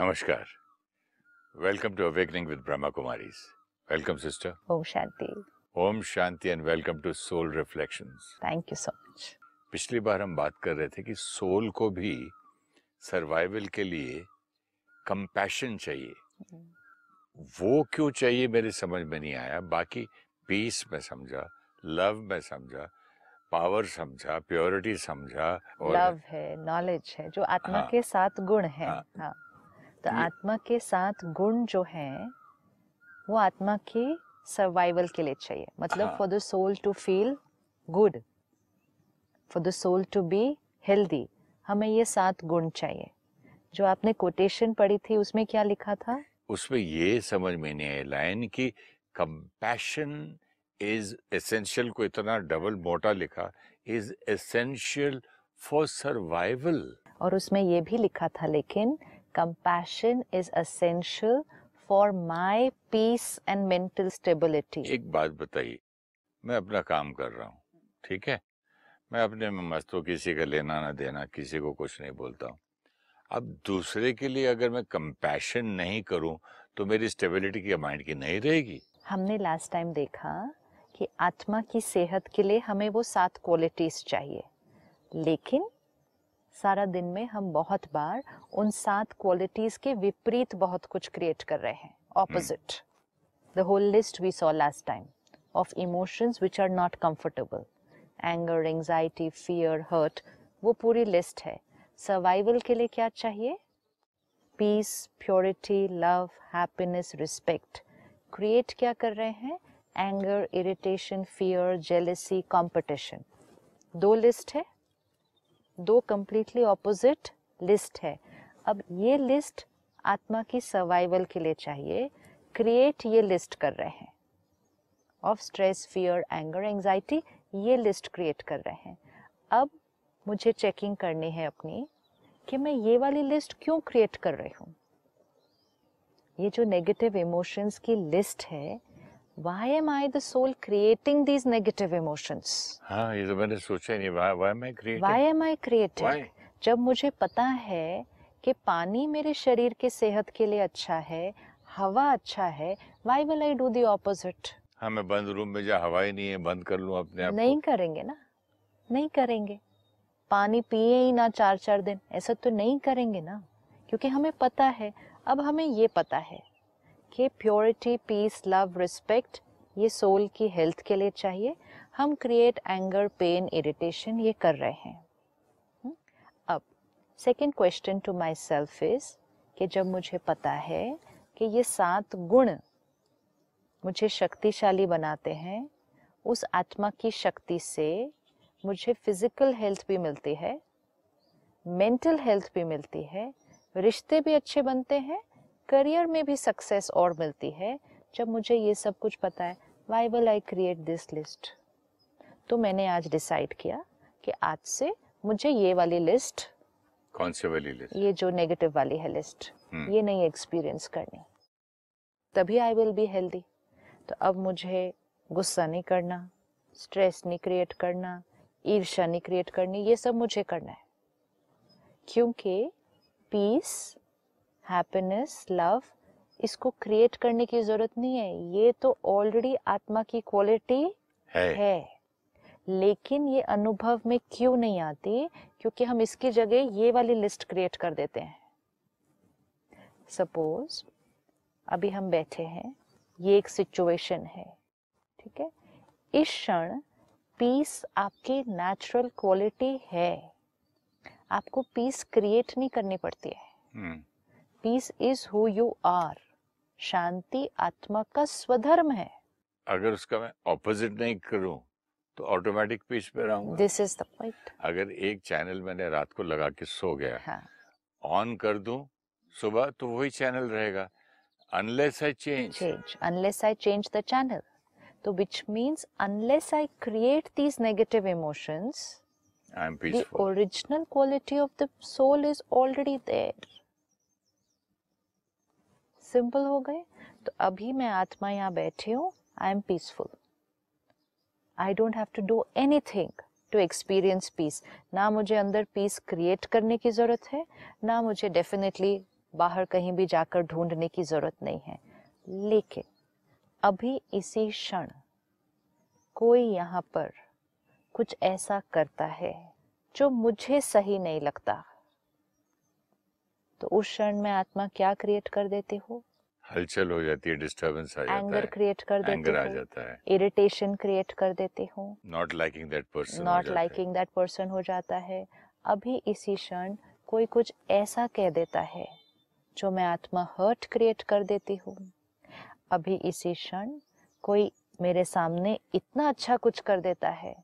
नमस्कार। Welcome to awakening with Brahma Kumaris welcome sister Om Shanti. Om Shanti and welcome to soul reflections thank you so much पिछली बार हम बात कर रहे थे कि सोल को भी सर्वाइवल के लिए कंपैशन चाहिए। हम्म। वो क्यों चाहिए मेरे समझ में नहीं आया। बाकी पीस में समझा लव में समझा पावर समझा प्योरिटी समझा लव है नॉलेज है जो आत्मा हाँ, के साथ गुण है। हाँ, हाँ. तो आत्मा के साथ गुण जो है वो आत्मा के सर्वाइवल के लिए चाहिए। मतलब। For the soul to feel good for the soul to be healthy हमें ये सात गुण चाहिए। जो आपने कोटेशन पढ़ी थी उसमें क्या लिखा था? उसमें ये समझ में नहीं आई लाइन कि कंपैशन इज़ एसेंशियल को इतना डबल मोटा लिखा इज़ एसेंशियल फॉर सर्वाइवल और उसमें ये भी लिखा था लेकिन compassion is essential for my peace and mental stability. एक बात बताइए। मैं अपना काम कर रहा हूँ ठीक है? मैं अपने में मस्त हूँ किसी का लेना ना देना किसी को कुछ नहीं बोलता हूँ। अब दूसरे के लिए अगर मैं कंपैशन नहीं करूँ तो मेरी स्टेबिलिटी की माइंड की नहीं रहेगी। हमने लास्ट टाइम देखा कि आत्मा की सेहत के लिए हमें वो सात क्वालिटीज चाहिए। लेकिन सारा दिन में हम बहुत बार उन सात क्वालिटीज के विपरीत बहुत कुछ क्रिएट कर रहे हैं opposite the whole list we saw last time of emotions which are not comfortable anger anxiety fear hurt वो पूरी लिस्ट है। सर्वाइवल के लिए क्या चाहिए? Peace purity love happiness respect create क्या कर रहे हैं? Anger irritation fear jealousy competition दो लिस्ट है। दो कंप्लीटली ऑपोजिट लिस्ट है। अब ये लिस्ट आत्मा की सर्वाइवल के लिए चाहिए। क्रिएट ये लिस्ट कर रहे हैं। Of stress fear anger anxiety ये लिस्ट क्रिएट कर रहे हैं। अब मुझे चेकिंग करनी है अपनी कि मैं ये वाली लिस्ट क्यों क्रिएट कर रही हूँ? ये जो नेगेटिव इमोशंस की लिस्ट है why am I the soul creating these negative emotions? हाँ ये तो मैंने सोचा ही नहीं वाई वाई मैं creating Why am I creating? Why? जब मुझे पता है कि पानी मेरे शरीर के सेहत के लिए अच्छा है हवा अच्छा है why will I do the opposite? हाँ मैं बंद रूम में जा हवा ही नहीं है बंद कर लूँ अपने आप नहीं करेंगे ना नहीं करेंगे पानी पिए ही ना चार चार दिन ऐसा तो नहीं करेंगे ना क्योंकि हमें पता है अब हमें ये पता है कि प्योरिटी पीस लव रिस्पेक्ट ये सोल की हेल्थ के लिए चाहिए हम क्रिएट एंगर पेन इरिटेशन ये कर रहे हैं हम्म? अब second question to myself is कि जब मुझे पता है कि ये सात गुण मुझे शक्तिशाली बनाते हैं, उस आत्मा की शक्ति से मुझे फ़िज़िकल हेल्थ भी मिलती है मेंटल हेल्थ भी मिलती है, रिश्ते भी अच्छे बनते हैं करियर में भी सक्सेस और मिलती है। जब मुझे ये सब कुछ पता है why will I create this list तो मैंने आज डिसाइड किया कि आज से मुझे ये वाली लिस्ट कौन से वाली लिस्ट ये जो नेगेटिव वाली है लिस्ट हम्म। ये नहीं एक्सपीरियंस करनी। तभी आई विल बी हेल्दी तो अब मुझे गुस्सा नहीं करना स्ट्रेस नहीं क्रिएट करना ईर्ष्या नहीं क्रिएट करनी ये सब मुझे करना है। क्योंकि पीस हैप्पीनेस लव इसको क्रिएट करने की ज़रूरत नहीं है। ये तो ऑलरेडी आत्मा की क्वालिटी है। है। लेकिन ये अनुभव में क्यों नहीं आती? क्योंकि हम इसकी जगह ये वाली लिस्ट क्रिएट कर देते हैं। सपोज़ अभी हम बैठे हैं ये एक सिचुएशन है ठीक है? इस क्षण पीस आपकी नेचुरल क्वालिटी है। आपको पीस क्रिएट नहीं करनी पड़ती है। हम्म, peace is who you are शांति आत्मा का स्वधर्म है। अगर उसका मैं ऑपोजिट नहीं करूँ तो ऑटोमेटिक पीस पे रहूँगा। दिस इज़ द पॉइंट अगर एक चैनल मैंने रात को लगा के सो गया ऑन कर दूँ सुबह तो वही चैनल रहेगा। Unless I change change unless I change the channel तो which means unless I create these negative emotions I am peaceful the original quality of the soul is already there simple हो गए। तो अभी मैं आत्मा यहाँ बैठी हूँ। I am peaceful I don't have to do anything to experience peace ना मुझे अंदर पीस क्रिएट करने की ज़रूरत है, ना मुझे डेफिनेटली बाहर कहीं भी जाकर ढूँढने की ज़रूरत नहीं है। लेकिन अभी इसी क्षण कोई यहाँ पर कुछ ऐसा करता है जो मुझे सही नहीं लगता। तो उस क्षण में आत्मा क्या क्रिएट कर देती हो? हलचल हो जाती है डिस्टरबेंस आ जाता एंगर है क्रिएट कर देती एंगर आ जाता है। इरिटेशन क्रिएट कर देती हूँ। Not liking that person not liking that person हो जाता है। अभी इसी क्षण कोई कुछ ऐसा कह देता है जो मैं आत्मा हर्ट क्रिएट कर देती हूँ। अभी इसी क्षण कोई मेरे सामने इतना अच्छा कुछ कर देता है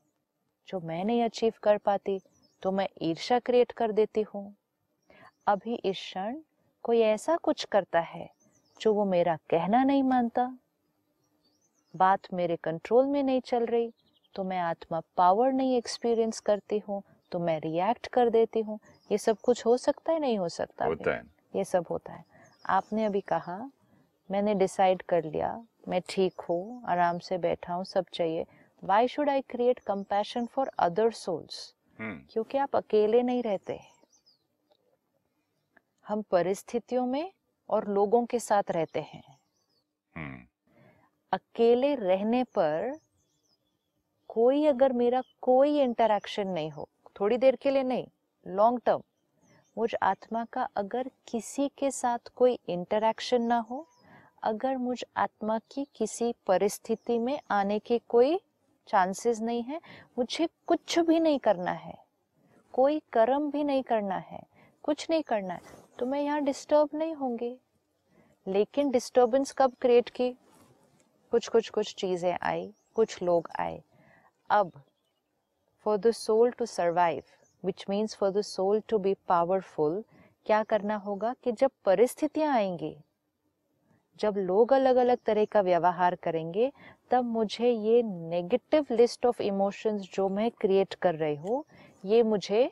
जो मैं नहीं अचीव कर पाती तो मैं ईर्ष्या क्रिएट कर देती हूँ। अभी इस क्षण कोई ऐसा कुछ करता है जो वो मेरा कहना नहीं मानता। बात मेरे कंट्रोल में नहीं चल रही तो मैं आत्मा पावर नहीं एक्सपीरियंस करती हूँ तो मैं रिएक्ट कर देती हूँ। ये सब कुछ हो सकता है नहीं हो सकता होता है। ये सब होता है। आपने अभी कहा मैंने डिसाइड कर लिया मैं ठीक हूँ आराम से बैठा हूँ सब चाहिए। Why should I create compassion for other souls क्योंकि आप अकेले नहीं रहते। हम परिस्थितियों में और लोगों के साथ रहते हैं। हम्म। अकेले रहने पर कोई अगर मेरा कोई इंटरेक्शन नहीं हो थोड़ी देर के लिए नहीं लॉन्ग टर्म मुझ आत्मा का अगर किसी के साथ कोई इंटरेक्शन ना हो अगर मुझ आत्मा की किसी परिस्थिति में आने के कोई चांसेस नहीं है मुझे कुछ भी नहीं करना है। कोई कर्म भी नहीं करना है कुछ नहीं करना है। तो मैं यहाँ डिस्टर्ब नहीं होंगी। लेकिन डिस्टर्बेंस कब क्रिएट की? कुछ कुछ कुछ चीज़ें आई, कुछ लोग आए। अब for the soul to survive which means for the soul to be powerful क्या करना होगा कि जब परिस्थितियाँ आएँगी, जब लोग अलग अलग तरह का व्यवहार करेंगे, तब मुझे ये नेगेटिव लिस्ट ऑफ़ इमोशंस जो मैं क्रिएट कर रही हूँ, ये मुझे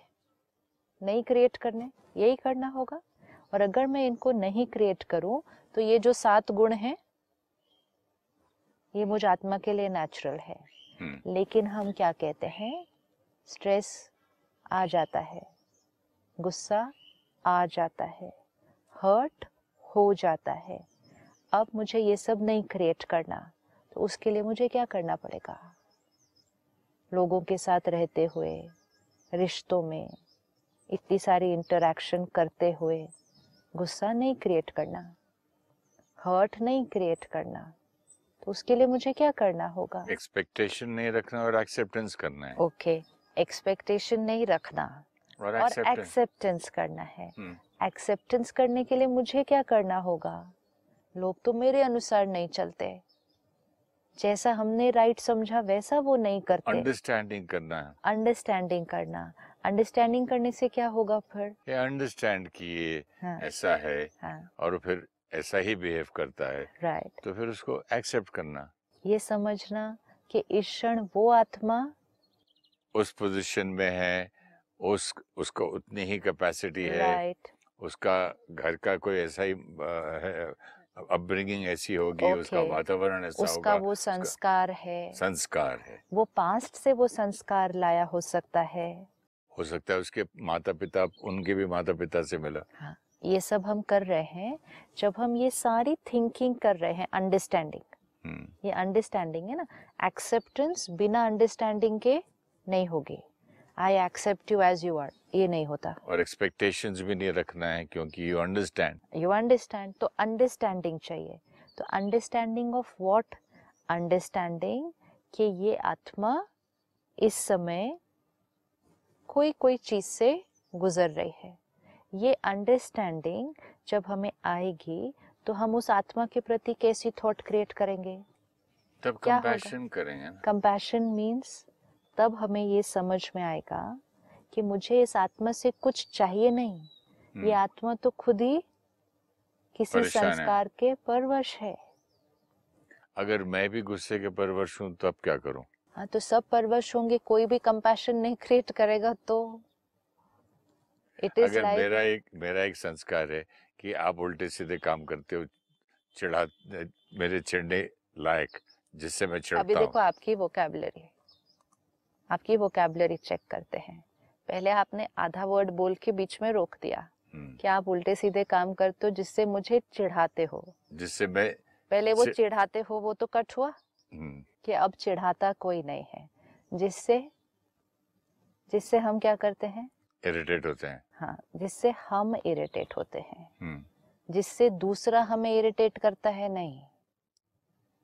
नहीं क्रिएट करने, यही करना होगा? और अगर मैं इनको नहीं क्रिएट करूँ तो ये जो सात गुण हैं ये मुझ आत्मा के लिए नेचुरल है। हम्म। लेकिन हम क्या कहते हैं? स्ट्रेस आ जाता है गुस्सा आ जाता है हर्ट हो जाता है। अब मुझे ये सब नहीं क्रिएट करना तो उसके लिए मुझे क्या करना पड़ेगा? लोगों के साथ रहते हुए रिश्तों में इतनी सारी इंटरेक्शन करते हुए गुस्सा नहीं क्रिएट करना हर्ट नहीं क्रिएट करना तो उसके लिए मुझे क्या करना होगा? एक्सपेक्टेशन नहीं रखना और एक्सेप्टेंस करना है। ओके एक्सपेक्टेशन नहीं रखना और एक्सेप्टेंस करना है। हम्म। एक्सेप्टेंस करने के लिए मुझे क्या करना होगा? लोग तो मेरे अनुसार नहीं चलते। जैसा हमने राइट समझा वैसा वो नहीं करते। अंडरस्टैंडिंग करना अंडरस्टैंडिंग करना। अंडरस्टैंडिंग करने से क्या होगा फिर? ये अंडरस्टैंड कि ये हाँ। ऐसा है हाँ। और फिर ऐसा ही बिहेव करता है। राइट तो फिर उसको एक्सेप्ट करना। ये समझना कि इस क्षण वो आत्मा उस पोजीशन में है उस उसको उतनी ही कैपेसिटी है राइट उसका घर का कोई ऐसा ही अपब्रिंगिंग ऐसी होगी okay. उसका वातावरण ऐसा उसका होगा वो संस्कार है। संस्कार है। वो पास्ट से वो संस्कार लाया हो सकता है। हो सकता है उसके माता पिता उनके भी माता पिता से मिला। ये सब हम कर रहे हैं जब हम ये सारी थिंकिंग कर रहे हैं अंडरस्टैंडिंग हम्म, ये अंडरस्टैंडिंग है ना एक्सेप्टेंस बिना अंडरस्टैंडिंग के नहीं होगी। I accept you as you are ये नहीं होता। और एक्सपेक्टेशंस भी नहीं रखना है क्योंकि यू अंडरस्टैंड यू अंडरस्टैंड तो अंडरस्टैंडिंग चाहिए। तो अंडरस्टैंडिंग ऑफ़ व्हाट अंडरस्टैंडिंग कि ये आत्मा इस समय कोई कोई चीज़ से गुजर रही है। ये अंडरस्टैंडिंग जब हमें आएगी तो हम उस आत्मा के प्रति कैसी थॉट क्रिएट करेंगे? तब कंपैशन करेंगे कंपैशन मीन्स तब हमें ये समझ में आएगा कि मुझे इस आत्मा से कुछ चाहिए नहीं। ये हम्म, आत्मा तो खुद ही किसी संस्कार के परवश है। अगर मैं भी गुस्से के परवश हूँ तब क्या करूँ? हाँ तो सब परवश होंगे कोई भी कंपैशन नहीं क्रिएट करेगा तो इट इज़ अगर लाइक मेरा एक मेरा एक संस्कार है कि आप उल्टे सीधे काम करते हो चिढ़ा मेरे चिढ़ने लायक जिससे मैं अभी देखो आपकी वोकैबुलरी आपकी वोकैबुलरी चेक करते हैं। पहले आपने आधा वर्ड बोल के बीच में रोक दिया हम्म, कि आप उल्टे सीधे काम करते हो जिससे मुझे चिढ़ाते हो। जिससे मैं पहले वो चिढ़ाते हो वो तो कट हुआ। हम्म, कि अब चिढ़ाता कोई नहीं है। जिससे जिससे हम क्या करते हैं? इरिटेट होते हैं। हाँ जिससे हम इरिटेट होते हैं। हम्म, जिससे दूसरा हमें इरिटेट करता है? नहीं।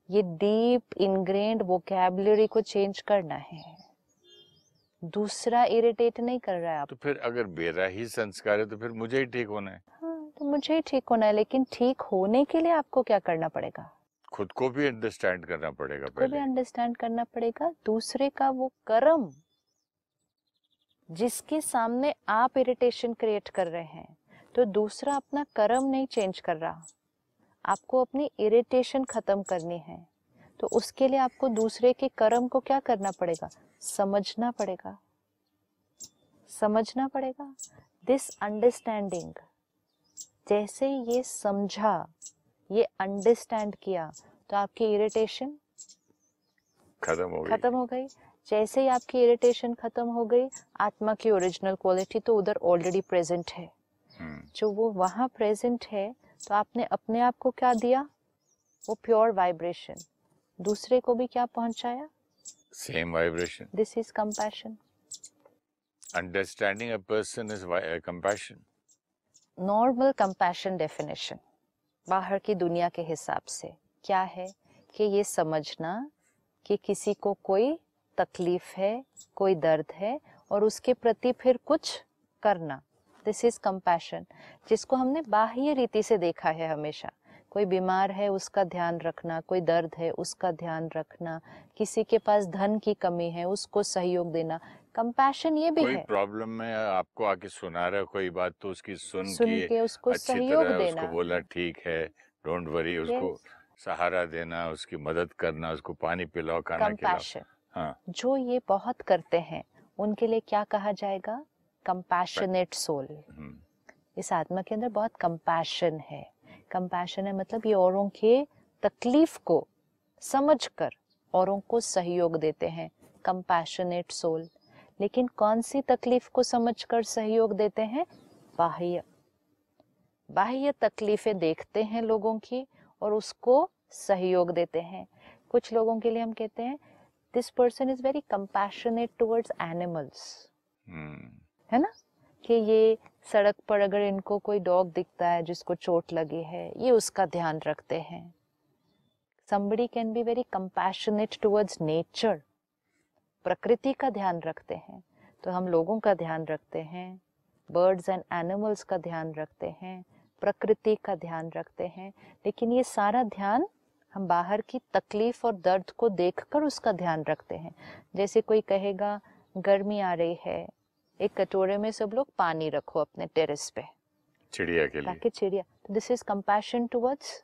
ये डीप इनग्रेन्ड वोकैबुलरी को चेंज करना है। दूसरा इरिटेट नहीं कर रहा है आप। तो फिर अगर मेरा ही संस्कार है तो फिर मुझे ही ठीक होना है। हाँ तो मुझे ही ठीक होना है लेकिन ठीक होने के लिए आपको क्या करना पड़ेगा? खुद को भी अंडरस्टैंड करना पड़ेगा को भी अंडरस्टैंड करना पड़ेगा। दूसरे का वो कर्म जिसके सामने आप इरिटेशन क्रिएट कर रहे हैं तो दूसरा अपना कर्म नहीं चेंज कर रहा। आपको अपनी इरिटेशन खत्म करनी है तो उसके लिए आपको दूसरे के कर्म को क्या करना पड़ेगा? समझना पड़ेगा। समझना पड़ेगा। दिस अंडरस्टैंडिंग जैसे ये समझा ये अंडरस्टैंड किया तो आपकी इरिटेशन खत्म हो गई। खत्म हो गई? जैसे ही आपकी इरिटेशन खत्म हो गई आत्मा की ओरिजिनल क्वालिटी तो उधर ऑलरेडी प्रेजेंट है। हम्म, जो वो वहाँ प्रेजेंट है तो आपने अपने आप को क्या दिया? वो प्योर वाइब्रेशन दूसरे को भी क्या पहुँचाया? Same vibration this is compassion understanding a person is compassion normal compassion definition बाहर की दुनिया के हिसाब से। क्या है कि ये समझना कि किसी को कोई तकलीफ़ है, कोई दर्द है और उसके प्रति फिर कुछ करना। दिस इज़ कंपैशन जिसको हमने बाह्य रीति से देखा है हमेशा। कोई बीमार है, उसका ध्यान रखना। कोई दर्द है, उसका ध्यान रखना। किसी के पास धन की कमी है, उसको सहयोग देना। कंपैशन ये भी कोई है। प्रॉब्लम में आपको आके सुना रहा है कोई बात तो उसकी सुन, सुन के के उसको अच्छी सहयोग तरह देना। उसको बोला ठीक है डोंट वरी उसको सहारा देना उसकी मदद करना उसको पानी पिलाओ खाना खिलाओ। हाँ। जो ये बहुत करते हैं उनके लिए क्या कहा जाएगा? कंपैशनेट सोल हम्म, इस आत्मा के अंदर बहुत कंपैशन है। कंपैशन है मतलब ये औरों के तकलीफ़ को समझकर औरों को सहयोग देते हैं। कंपैशनेट सोल लेकिन कौन सी तकलीफ़ को समझकर सहयोग देते हैं? बाह्य। बाह्य तकलीफें देखते हैं लोगों की और उसको सहयोग देते हैं। कुछ लोगों के लिए हम कहते हैं this person is very compassionate towards animals है ना? कि ये सड़क पर अगर इनको कोई डॉग दिखता है जिसको चोट लगी है ये उसका ध्यान रखते हैं। Somebody can be very compassionate towards nature प्रकृति का ध्यान रखते हैं तो हम लोगों का ध्यान रखते हैं बर्ड्स एंड एनिमल्स का ध्यान रखते हैं प्रकृति का ध्यान रखते हैं लेकिन ये सारा ध्यान हम बाहर की तकलीफ़ और दर्द को देखकर उसका ध्यान रखते हैं। जैसे कोई कहेगा गर्मी आ रही है एक कटोरे में सब लोग पानी रखो अपने टेरेस पे। चिड़िया के लिए। ताकि चिड़िया this is compassion towards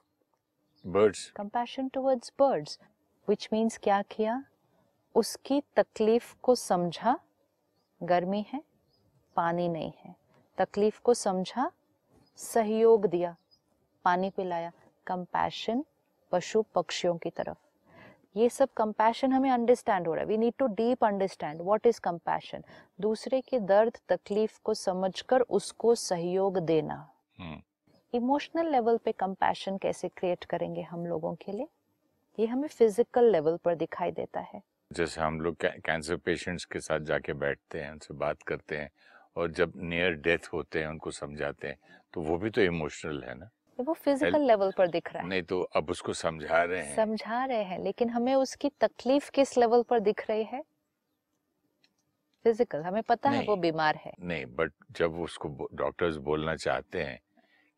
birds compassion towards birds which means क्या किया? उसकी तकलीफ़ को समझा गर्मी है पानी नहीं है। तकलीफ़ को समझा सहयोग दिया पानी पिलाया कंपैशन पशु पक्षियों की तरफ़। ये सब कंपैशन हमें अंडरस्टैंड हो रहा है। We need to deep understand what is compassion दूसरे के दर्द तकलीफ़ को समझकर उसको सहयोग देना। इमोशनल लेवल पे कंपैशन कैसे क्रिएट करेंगे हम लोगों के लिए? ये हमें फ़िज़िकल लेवल पर दिखाई देता है। जैसे हम लोग कैंसर पेशेंट्स के साथ जाके बैठते हैं उनसे बात करते हैं और जब नियर डेथ होते हैं उनको समझाते हैं तो वो भी तो इमोशनल है ना? ये वो फ़िज़िकल लेवल पर दिख रहा है। नहीं तो अब उसको समझा रहे हैं। समझा रहे हैं लेकिन हमें उसकी तकलीफ़ किस लेवल पर दिख रही है? फ़िज़िकल हमें पता है वो बीमार है। नहीं बट जब उसको डॉक्टर्स बोलना चाहते हैं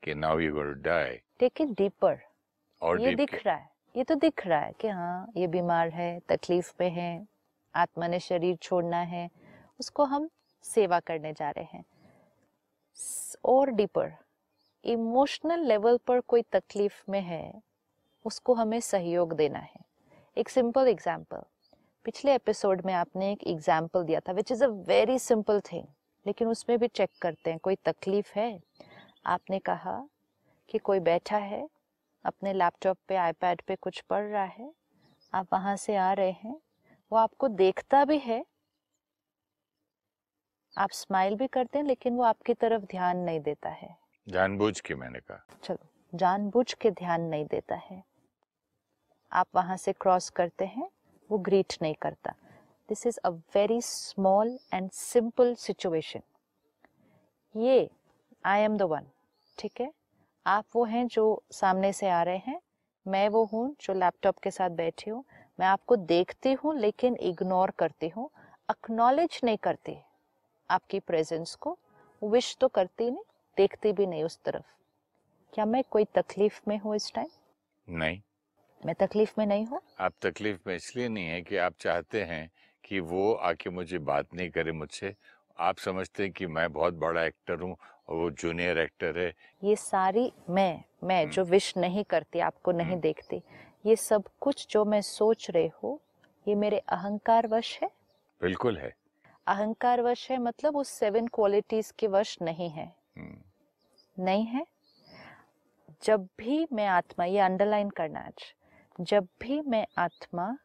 कि now you going to die take it deeper और ये दिख रहा है। ये तो दिख रहा है कि हाँ ये बीमार है, तकलीफ़ में है, आत्मा ने शरीर छोड़ना है, उसको हम सेवा करने जा रहे हैं। और डीपर इमोशनल लेवल पर कोई तकलीफ़ में है, उसको हमें सहयोग देना है। एक सिंपल एग्ज़ाम्पल पिछले एपिसोड में आपने एक एग्ज़ाम्पल दिया था which is a very simple thing लेकिन उसमें भी चेक करते हैं, कोई तकलीफ़ है? आपने कहा कि कोई बैठा है अपने लैपटॉप पे आईपैड पे कुछ पढ़ रहा है। आप वहाँ से आ रहे हैं। वो आपको देखता भी है। आप स्माइल भी करते हैं लेकिन वो आपकी तरफ़ ध्यान नहीं देता है। जानबूझ के मैंने कहा। चलो जानबूझ के ध्यान नहीं देता है। आप वहाँ से क्रॉस करते हैं वो ग्रीट नहीं करता। This is a very small and simple situation ये आई एम द वन ठीक है? आप वो हैं जो सामने से आ रहे हैं। मैं वो हूँ जो लैपटॉप के साथ बैठी हूँ। मैं आपको देखती हूँ लेकिन इग्नोर करती हूँ। अक्नॉलेज नहीं करती आपकी प्रेजेंस को। विश तो करती नहीं देखती भी नहीं उस तरफ़। क्या मैं कोई तकलीफ़ में हूँ इस टाइम नहीं। मैं तकलीफ़ में नहीं हूँ? आप तकलीफ़ में इसलिए नहीं है कि आप चाहते हैं कि वो आके मुझे बात नहीं करे मुझसे। आप समझते हैं कि मैं बहुत बड़ा एक्टर हूँ और वो जूनियर एक्टर है। ये सारी मैं मैं हम्म। जो विश नहीं करती आपको नहीं हम्म। देखती ये सब कुछ जो मैं सोच रही हूँ ये मेरे अहंकार वश है? बिल्कुल है। अहंकार वश है मतलब उस सेवन क्वालिटीज के वश नहीं है। हम्म, नहीं है? जब भी मैं आत्मा ये अंडरलाइन करना आज जब भी मैं आत्मा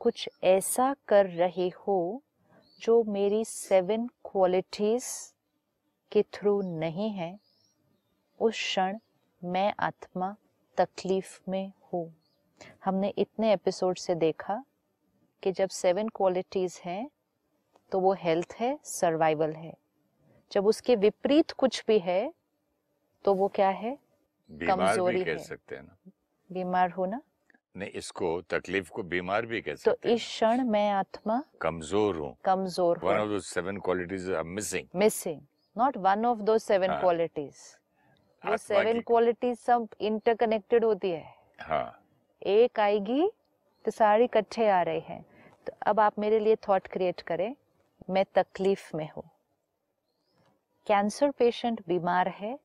कुछ ऐसा कर रही हो जो मेरी सेवन क्वालिटीज के थ्रू नहीं है उस क्षण मैं आत्मा तकलीफ़ में हूँ। हमने इतने एपिसोड से देखा कि जब सेवन क्वालिटीज हैं तो वो हेल्थ है सर्वाइवल है। जब उसके विपरीत कुछ भी है तो वो क्या है? कमज़ोरी कह है। सकते हैं ना। बीमार होना नहीं इसको तकलीफ़ को बीमार भी कह तो सकते हैं इस क्षण मैं आत्मा कमज़ोर हूँ। कमज़ोर वन हूँ। Of the seven qualities are missing missing not one of दो सेवन। क्वालिटीज वो सेवन क्वालिटीज सब इंटरकनेक्टेड होती है। हाँ। एक आएगी तो सारी इकट्ठे आ रहे हैं। तो अब आप मेरे लिए थॉट क्रिएट करें। मैं तकलीफ़ में हूँ। कैंसर पेशेंट बीमार है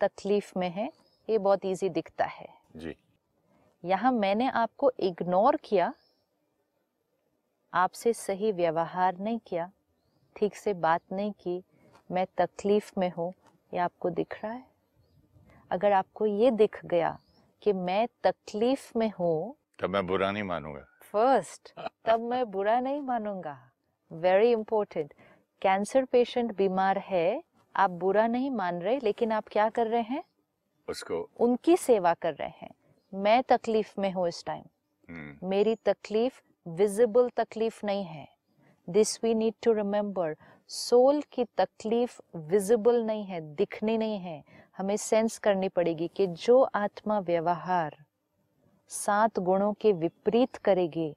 तकलीफ़ में है ये बहुत इजी दिखता है। जी। यहाँ मैंने आपको इग्नोर किया। आपसे सही व्यवहार नहीं किया। ठीक से बात नहीं की। मैं तकलीफ़ में हूँ ये आपको दिख रहा है? अगर आपको ये दिख गया कि मैं तकलीफ़ में हूँ तो मैं बुरा नहीं मानूँगा। फ़र्स्ट तब मैं बुरा नहीं मानूँगा। वेरी इंपॉर्टेंट कैंसर पेशेंट बीमार है आप बुरा नहीं मान रहे लेकिन आप क्या कर रहे हैं? उसको उनकी सेवा कर रहे हैं। मैं तकलीफ़ में हूँ इस टाइम हम्म, मेरी तकलीफ़ विजिबल तकलीफ़ नहीं है। This we need to remember soul की तकलीफ़ विजिबल नहीं है दिखनी नहीं है। हमें सेंस करनी पड़ेगी कि जो आत्मा व्यवहार सात गुणों के विपरीत करेगी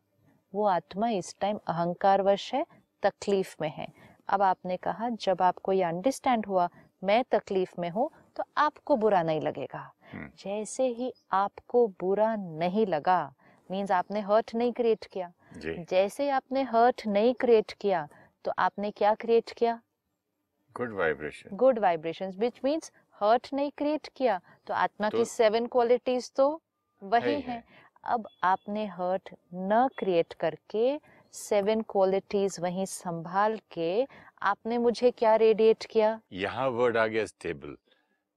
वो आत्मा इस टाइम अहंकारवश है तकलीफ़ में है। अब आपने कहा जब आपको ये अंडरस्टैंड हुआ मैं तकलीफ़ में हूँ तो आपको बुरा नहीं लगेगा। हम्म। जैसे ही आपको बुरा नहीं लगा मीन्स आपने हर्ट नहीं क्रिएट किया। जैसे आपने हर्ट नहीं क्रिएट किया तो आपने क्या क्रिएट किया? Good vibration good vibration which means hurt नहीं क्रिएट किया। तो आत्मा तो, की सेवन क्वालिटीज तो वही है है अब आपने हर्ट न क्रिएट करके सेवन क्वालिटीज वहीं संभाल के आपने मुझे क्या रेडिएट किया? यहाँ वर्ड आ गया स्टेबल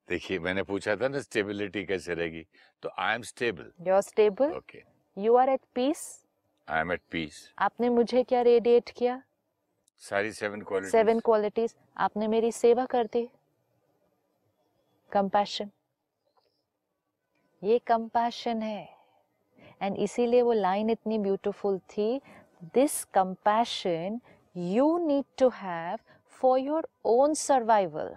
देखिए मैंने पूछा था ना स्टेबिलिटी कैसे रहेगी? तो I am stable your stable okay you are at peace I am at peace आपने मुझे क्या रेडिएट किया? सारी सेवन क्वालिटी सेवन क्वालिटीज आपने मेरी सेवा कर दी। कंपैशन ये कंपैशन है। एंड इसीलिए वो लाइन इतनी ब्यूटीफुल थी। This compassion you need to have for your own survival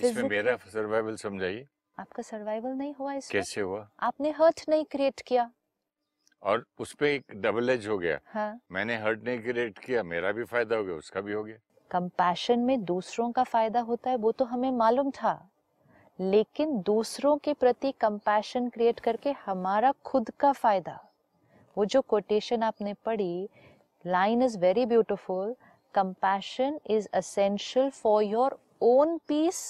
इसमें मेरा सर्वाइवल समझाइए। आपका सर्वाइवल नहीं हुआ इसमें? कैसे हुआ? आपने हर्ट नहीं क्रिएट किया। और उस पे एक डबल एज हो गया। हाँ। मैंने हर्ट नहीं क्रिएट किया मेरा भी फ़ायदा हो गया उसका भी हो गया। कंपैशन में दूसरों का फ़ायदा होता है वो तो हमें मालूम था। लेकिन दूसरों के प्रति कंपैशन क्रिएट करके हमारा खुद का फ़ायदा। वो जो कोटेशन आपने पढ़ी line is very beautiful compassion is essential for your own peace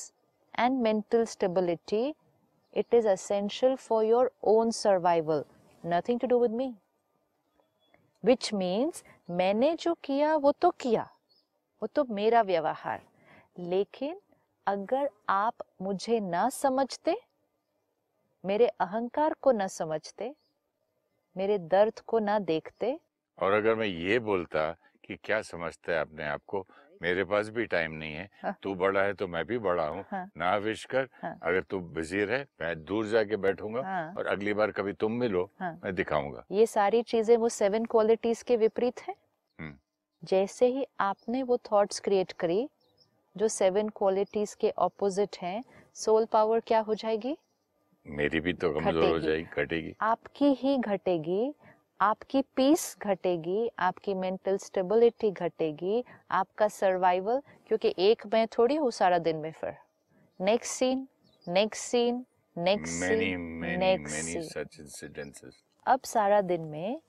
and mental stability it is essential for your own survival nothing to do with me which means मैंने जो किया, वो तो किया। वो तो मेरा व्यवहार। लेकिन, अगर आप मुझे ना समझते, मेरे अहंकार को ना समझते, मेरे दर्द को ना देखते, और अगर मैं ये बोलता कि क्या समझता है अपने आप को मेरे पास भी टाइम नहीं है हाँ। तू बड़ा है तो मैं भी बड़ा हूँ हाँ। ना विश कर हाँ। अगर तू बिज़ी है मैं दूर जाके बैठूँगा हाँ और अगली बार कभी तुम मिलो हाँ। मैं दिखाऊँगा ये सारी चीज़ें वो सेवन क्वालिटीज के विपरीत है हम्म। जैसे ही आपने वो थॉट्स क्रिएट करी जो सेवन क्वालिटीज के ऑपोजिट हैं सोल पावर क्या हो जाएगी मेरी भी तो कमज़ोर हो जाएगी घटेगी आपकी ही घटेगी आपकी पीस घटेगी आपकी मेंटल स्टेबिलिटी घटेगी आपका सर्वाइवल क्योंकि एक मैं थोड़ी हूँ सारा दिन में फिर। Next scene next scene next scene next scene अब सारा दिन में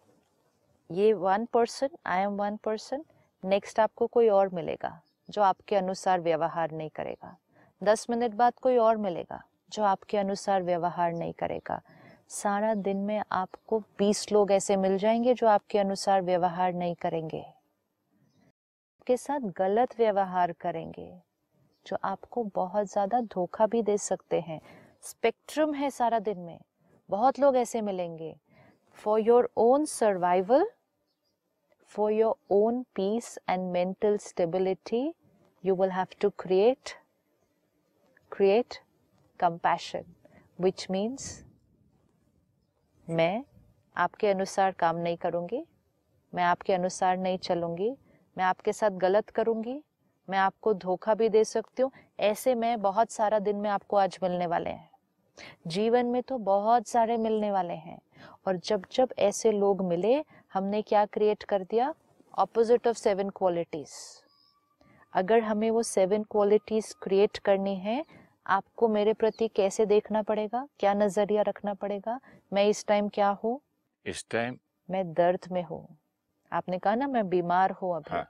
ये one person I am one person next आपको कोई और मिलेगा जो आपके अनुसार व्यवहार नहीं करेगा। दस मिनट बाद कोई और मिलेगा जो आपके अनुसार व्यवहार नहीं करेगा। सारा दिन में आपको बीस लोग ऐसे मिल जाएँगे जो आपके अनुसार व्यवहार नहीं करेंगे। आपके साथ गलत व्यवहार करेंगे, जो आपको बहुत ज़्यादा धोखा भी दे सकते हैं। स्पेक्ट्रम है सारा दिन में। बहुत लोग ऐसे मिलेंगे। For your own survival for your own peace and mental stability you will have to create create compassion which means मैं आपके अनुसार काम नहीं करूँगी, मैं आपके अनुसार नहीं चलूँगी, मैं आपके साथ गलत करूँगी, मैं आपको धोखा भी दे सकती हूँ, ऐसे में बहुत सारा दिन में आपको आज मिलने वाले हैं। जीवन में तो बहुत सारे मिलने वाले हैं, और जब जब ऐसे लोग मिले, हमने क्या क्रिएट कर दिया? ऑपोजिट ऑफ़ सेवन क्वालिटीज अगर हमें वो सेवन क्वालिटीज क्रिएट करनी है आपको मेरे प्रति कैसे देखना पड़ेगा? क्या नज़रिया रखना पड़ेगा? मैं इस टाइम क्या हूँ? इस टाइम मैं दर्द में हूँ। आपने कहा ना मैं बीमार हूँ अभी। हाँ।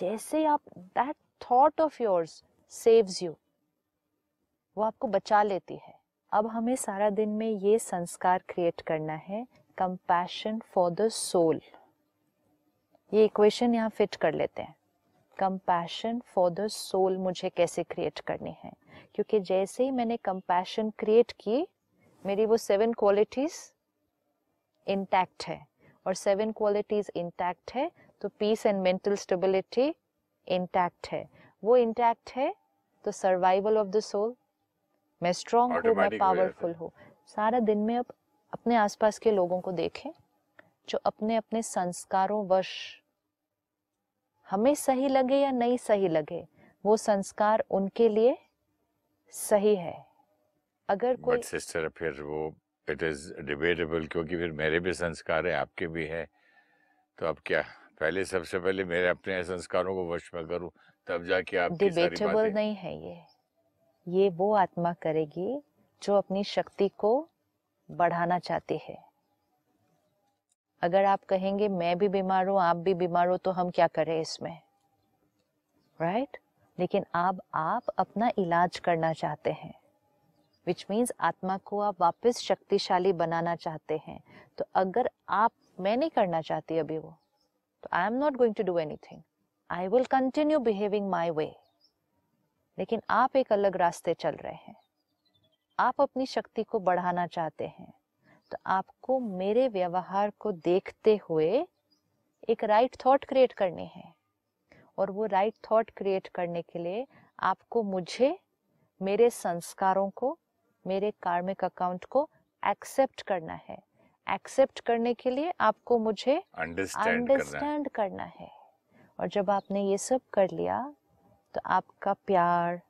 जैसे आप that thought of yours saves you वो आपको बचा लेती है। अब हमें सारा दिन में ये संस्कार क्रिएट करना है कंपैशन फॉर द सोल ये इक्वेशन यहाँ फिट कर लेते हैं। कंपैशन फॉर द सोल मुझे कैसे क्रिएट करनी है? क्योंकि जैसे ही मैंने कंपैशन क्रिएट की मेरी वो सेवन क्वालिटीज इंटैक्ट है। और सेवन क्वालिटीज इंटैक्ट है तो peace and mental stability intact है। वो इंटैक्ट है तो सर्वाइवल ऑफ़ द सोल मैं स्ट्रांग हूँ मैं पावरफुल हूँ सारा दिन में अब अपने आसपास के लोगों को देखें जो अपने अपने संस्कारों वश हमें सही लगे या नहीं सही लगे वो संस्कार उनके लिए सही है। अगर कोई सिस्टर फिर वो इट इज़ डिबेटेबल क्योंकि फिर मेरे भी संस्कार है आपके भी है। तो अब क्या पहले सबसे पहले मेरे अपने संस्कारों को वश में करूँ तब जाके आपकी सारी डिबेटेबल नहीं है ये। ये वो आत्मा करेगी जो अपनी शक्ति को बढ़ाना चाहती है। अगर आप कहेंगे मैं भी बीमार हूँ आप भी बीमार हो तो हम क्या करें इसमें? Right right? लेकिन अब आप अपना इलाज करना चाहते हैं विच मीन्स आत्मा को आप वापस शक्तिशाली बनाना चाहते हैं। तो अगर आप, मैं नहीं करना चाहती अभी वो तो I am not going to do anything I will continue behaving my way लेकिन आप एक अलग रास्ते चल रहे हैं। आप अपनी शक्ति को बढ़ाना चाहते हैं। तो आपको मेरे व्यवहार को देखते हुए एक राइट थॉट क्रिएट करनी है। और वो राइट थॉट क्रिएट करने के लिए आपको मुझे मेरे संस्कारों को मेरे कार्मिक अकाउंट को एक्सेप्ट करना है। एक्सेप्ट करने के लिए आपको मुझे अंडरस्टैंड करना है। करना है। और जब आपने ये सब कर लिया तो आपका प्यार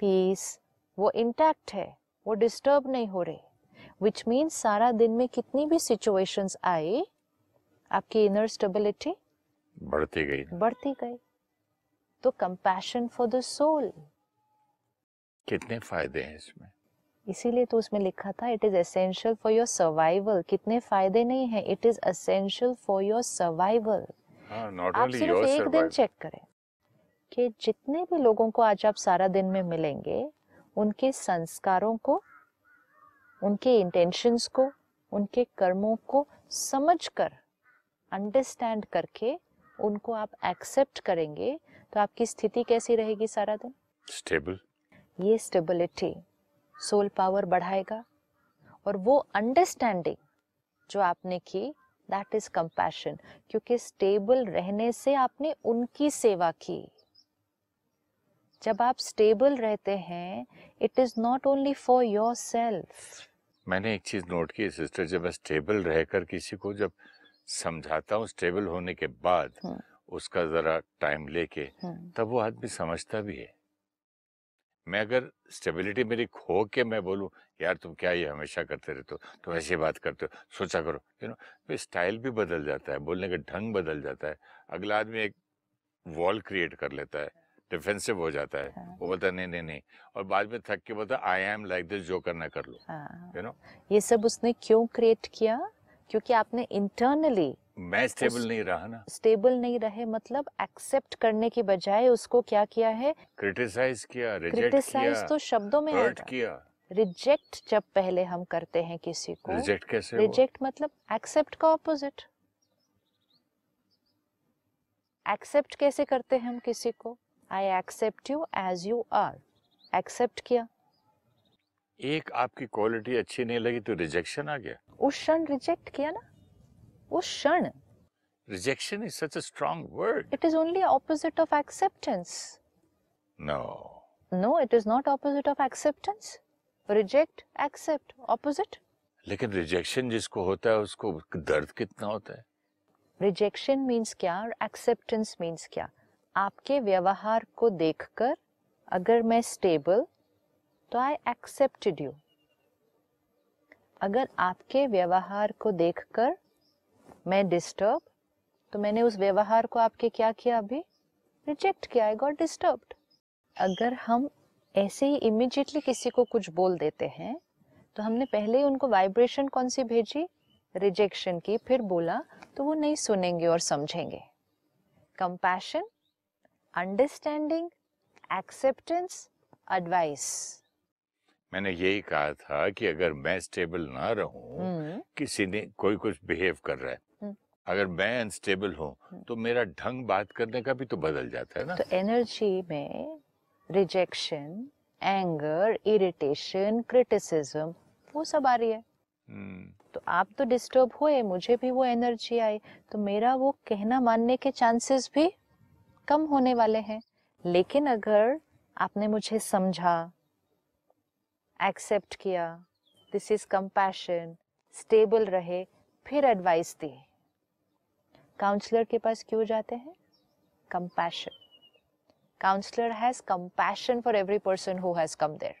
पीस वो इंटैक्ट है वो डिस्टर्ब नहीं हो रहे। विच मीन्स सारा दिन में कितनी भी सिचुएशंस आए आपकी इनर स्टेबिलिटी बढ़ती गई। बढ़ती गई। तो कंपैशन फॉर द सोल कितने फ़ायदे हैं इसमें? इसीलिए तो उसमें लिखा था it is essential for your survival कितने फ़ायदे नहीं है it is essential for your survival आप सिर्फ़ एक दिन चेक करें कि जितने भी लोगों को आज आप सारा दिन में मिलेंगे उनके संस्कारों को उनके इंटेंशंस को उनके कर्मों को समझकर अंडरस्टैंड करके उनको आप एक्सेप्ट करेंगे तो आपकी स्थिति कैसी रहेगी सारा दिन? स्टेबल ये स्टेबिलिटी सोल पावर बढ़ाएगा और वो अंडरस्टैंडिंग जो आपने की दैट इज़ कंपैशन क्योंकि स्टेबल रहने से आपने उनकी सेवा की। जब आप स्टेबल रहते हैं it is not only for yourself मैंने एक चीज़ नोट की सिस्टर जब मैं स्टेबल रहकर किसी को जब समझाता हूँ स्टेबल होने के बाद हम्म। उसका जरा टाइम लेके तब वो आदमी समझता भी है। मैं अगर स्टेबिलिटी मेरी खो के मैं बोलूँ यार तुम क्या ये हमेशा करते रहते हो? तुम ऐसी बात करते हो? सोचा करो। यू नो स्टाइल भी बदल जाता है बोलने का ढंग बदल जाता है। अगला आदमी एक वॉल क्रिएट कर लेता है डिफेंसिव हो जाता है। हाँ। वो बोलता नहीं नहीं नहीं। और बाद में थक के बोलता आई एम लाइक दिस जो करना कर लो। हाँ। यू नो ये सब उसने क्यों क्रिएट किया? क्योंकि आपने इंटरनली मैं स्टेबल नहीं रहा ना। स्टेबल नहीं रहे मतलब एक्सेप्ट करने की बजाय उसको क्या किया है? क्रिटिसाइज किया रिजेक्ट क्रिटिसाइज तो शब्दों में हर्ट किया। रिजेक्ट जब पहले हम करते हैं किसी को रिजेक्ट कैसे रिजेक्ट मतलब एक्सेप्ट का ऑपोजिट एक्सेप्ट कैसे करते हैं हम किसी को? I accept you as you are accept किया। एक आपकी क्वालिटी अच्छी नहीं लगी तो रिजेक्शन आ गया। उस क्षण रिजेक्ट किया ना। उस क्षण। Rejection is such a strong word it is only opposite of acceptance no no it is not opposite of acceptance reject accept opposite लेकिन रिजेक्शन जिसको होता है उसको दर्द कितना होता है? रिजेक्शन मीन्स क्या और एक्सेप्टेंस मीन्स क्या? आपके व्यवहार को देखकर अगर मैं स्टेबल तो आई एक्सेप्टेड यू अगर आपके व्यवहार को देखकर मैं डिस्टर्ब तो मैंने उस व्यवहार को आपके क्या किया अभी? रिजेक्ट किया आई गॉट डिस्टर्ब्ड अगर हम ऐसे ही इमिजिएटली किसी को कुछ बोल देते हैं तो हमने पहले ही उनको वाइब्रेशन कौन सी भेजी? रिजेक्शन की फिर बोला तो वो नहीं सुनेंगे और समझेंगे। कंपैशन अंडरस्टैंडिंग एक्सेप्टेंस एडवाइस मैंने यही कहा था कि अगर मैं स्टेबल ना रहूँ किसी ने कोई कुछ बिहेव कर रहा है हम्म। अगर मैं अनस्टेबल हूँ हम्म। तो मेरा ढंग बात करने का भी तो बदल जाता है ना। तो एनर्जी में रिजेक्शन एंगर इरिटेशन क्रिटिसिज्म वो सब आ रही है। हम्म, तो आप तो डिस्टर्ब हुए मुझे भी वो एनर्जी आई तो मेरा वो कहना मानने के चांसेस भी कम होने वाले हैं। लेकिन अगर आपने मुझे समझा एक्सेप्ट किया दिस इज़ कंपैशन स्टेबल रहे फिर एडवाइस दी। काउंसलर के पास क्यों जाते हैं? Compassion counsellor has compassion for every person who has come there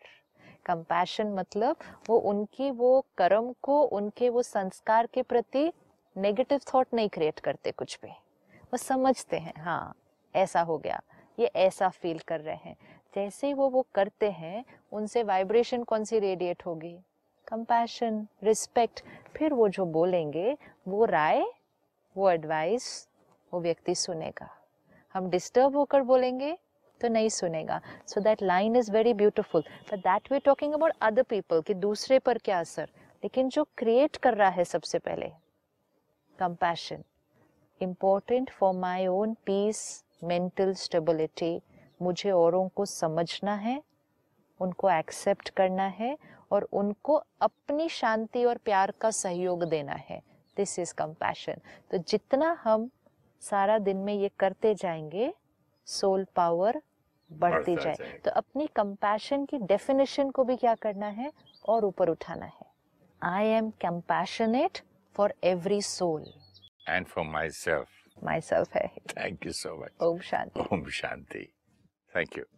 compassion मतलब वो उनकी वो कर्म को, उनके वो संस्कार के प्रति नेगेटिव थॉट नहीं क्रिएट करते कुछ भी। वो समझते हैं हाँ ऐसा हो गया, ये ऐसा फील कर रहे हैं। जैसे ही वो वो करते हैं, उनसे वाइब्रेशन कौन सी रेडिएट होगी? कंपैशन रिस्पेक्ट फिर वो जो बोलेंगे, वो राय वो एडवाइस वो व्यक्ति सुनेगा। हम डिस्टर्ब होकर बोलेंगे तो नहीं सुनेगा। So that line is very beautiful but that we talking about other people कि दूसरे पर क्या असर? लेकिन जो क्रिएट कर रहा है सबसे पहले compassion important for my own peace mental stability मुझे औरों को समझना है, उनको एक्सेप्ट करना है और उनको अपनी शांति और प्यार का सहयोग देना है। This is compassion. तो जितना हम सारा दिन में ये करते जाएँगे सोल पावर बढ़ती जाए। तो अपनी कंपैशन की डेफिनेशन को भी क्या करना है? और ऊपर उठाना है। I am compassionate for every soul and for myself myself है। थैंक यू सो मच ओम शांति। om shanti thank you